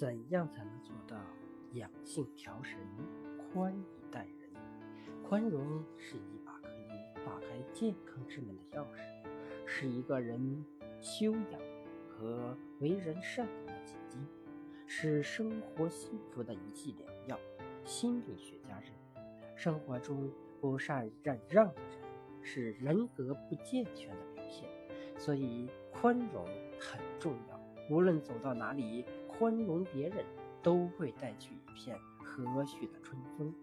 怎样才能做到养性调神、宽以待人？宽容是一把可以打开健康之门的钥匙，是一个人修养和为人善良的结晶，是生活幸福的一剂良药。心理学家认为，生活中不善忍让的人是人格不健全的表现，所以宽容很重要。无论走到哪里，宽容别人都会带去一片和煦的春风。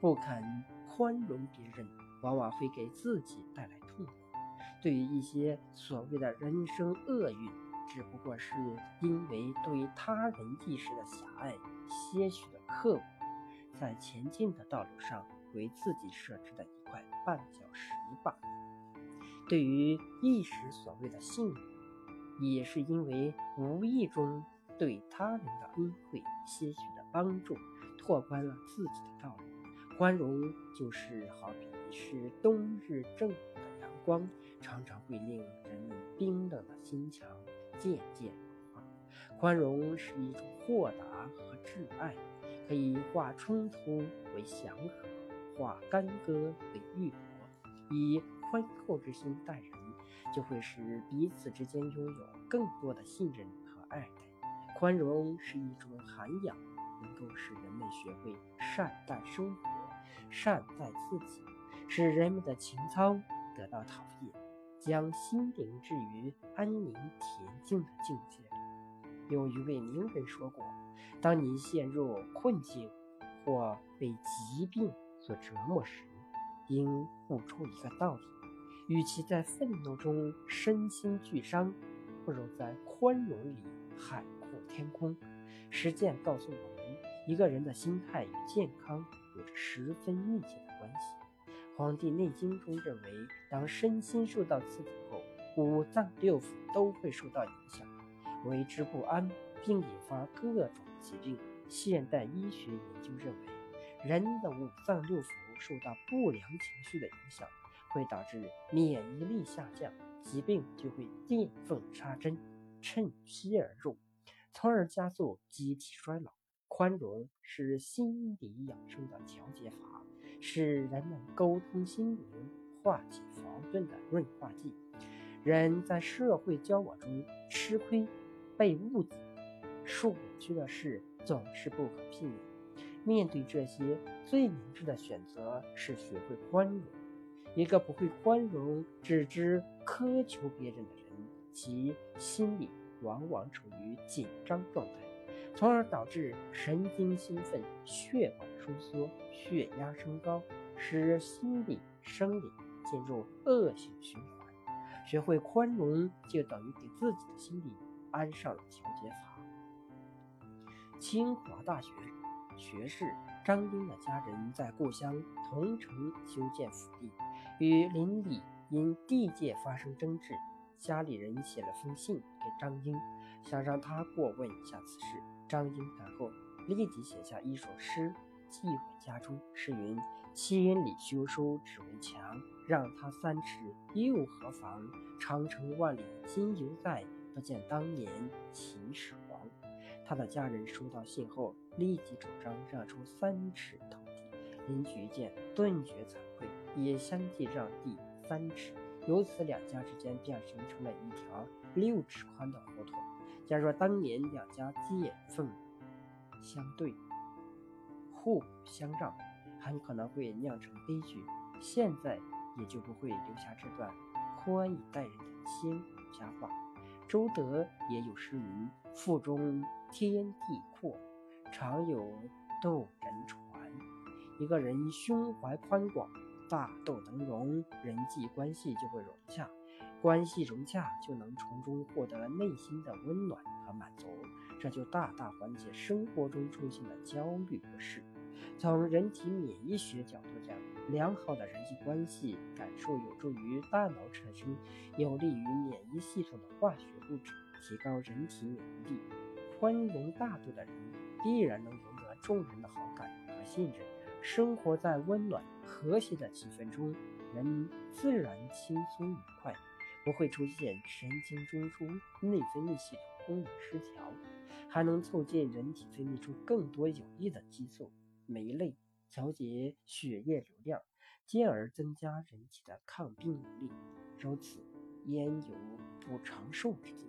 不肯宽容别人，往往会给自己带来痛苦。对于一些所谓的人生厄运，只不过是因为对他人意识的狭隘、些许的刻薄，在前进的道路上为自己设置的一块绊脚石罢了。对于一时所谓的幸运，也是因为无意中对他人的恩惠、些许的帮助，拓宽了自己的道路。宽容就是好比是冬日正午的阳光，常常会令人们冰冷的心墙渐渐融化。宽容是一种豁达和挚爱，可以化冲突为祥和，化干戈为玉帛。以宽厚之心待人。就会使彼此之间拥有更多的信任和爱戴。宽容是一种涵养，能够使人们学会善待生活、善待自己，使人们的情操得到陶冶，将心灵置于安宁恬静的境界里。有一位名人说过：“当你陷入困境或被疾病所折磨时，应悟出一个道理。”与其在愤怒中身心俱伤，不如在宽容里海阔天空。实践告诉我们，一个人的心态与健康有着十分密切的关系。《黄帝内经》中认为，当身心受到刺激后，五脏六腑都会受到影响，为之不安，并引发各种疾病。现代医学研究认为，人的五脏六腑受到不良情绪的影响。会导致免疫力下降，疾病就会见缝插针，趁虚而入，从而加速机体衰老。宽容是心理养生的调节法，是人们沟通心灵、化解矛盾的润滑剂。人在社会交往中吃亏、被误解、受委屈的事总是不可避免。面对这些，最明智的选择是学会宽容。一个不会宽容、只知苛求别人的人，其心理往往处于紧张状态，从而导致神经兴奋、血管收缩、血压升高，使心理、生理进入恶性循环。学会宽容，就等于给自己的心理安上了调节阀。清华大学学士张英的家人在故乡桐城修建府邸。与邻里因地界发生争执，家里人写了封信给张英，想让他过问一下此事。张英看后，立即写下一首诗寄回家中，诗云：“千里修书只为墙，让他三尺又何妨？长城万里今犹在，不见当年秦始皇。”他的家人收到信后，立即主张让出三尺土地。邻居见，顿觉惭愧。也相继让地三尺，由此两家之间便形成了一条六尺宽的胡同。假若当年两家见缝相对，互不相让，很可能会酿成悲剧。现在也就不会留下这段宽以待人的千古佳话。周德也有诗云：“腹中天地阔，常有渡人传。”一个人胸怀宽广。大度能容，人际关系就会融洽，关系融洽就能从中获得内心的温暖和满足，这就大大缓解生活中出现的焦虑不适。从人体免疫学角度讲，良好的人际关系感受有助于大脑产生有利于免疫系统的化学物质，提高人体免疫力。宽容大度的人必然能赢得众人的好感和信任。生活在温暖和谐的气氛中，人自然轻松愉快。不会出现神经中枢、内分泌系统功能失调，还能促进人体分泌出更多有益的激素酶类，调节血液流量，进而增加人体的抗病能力。如此，焉有不长寿之境？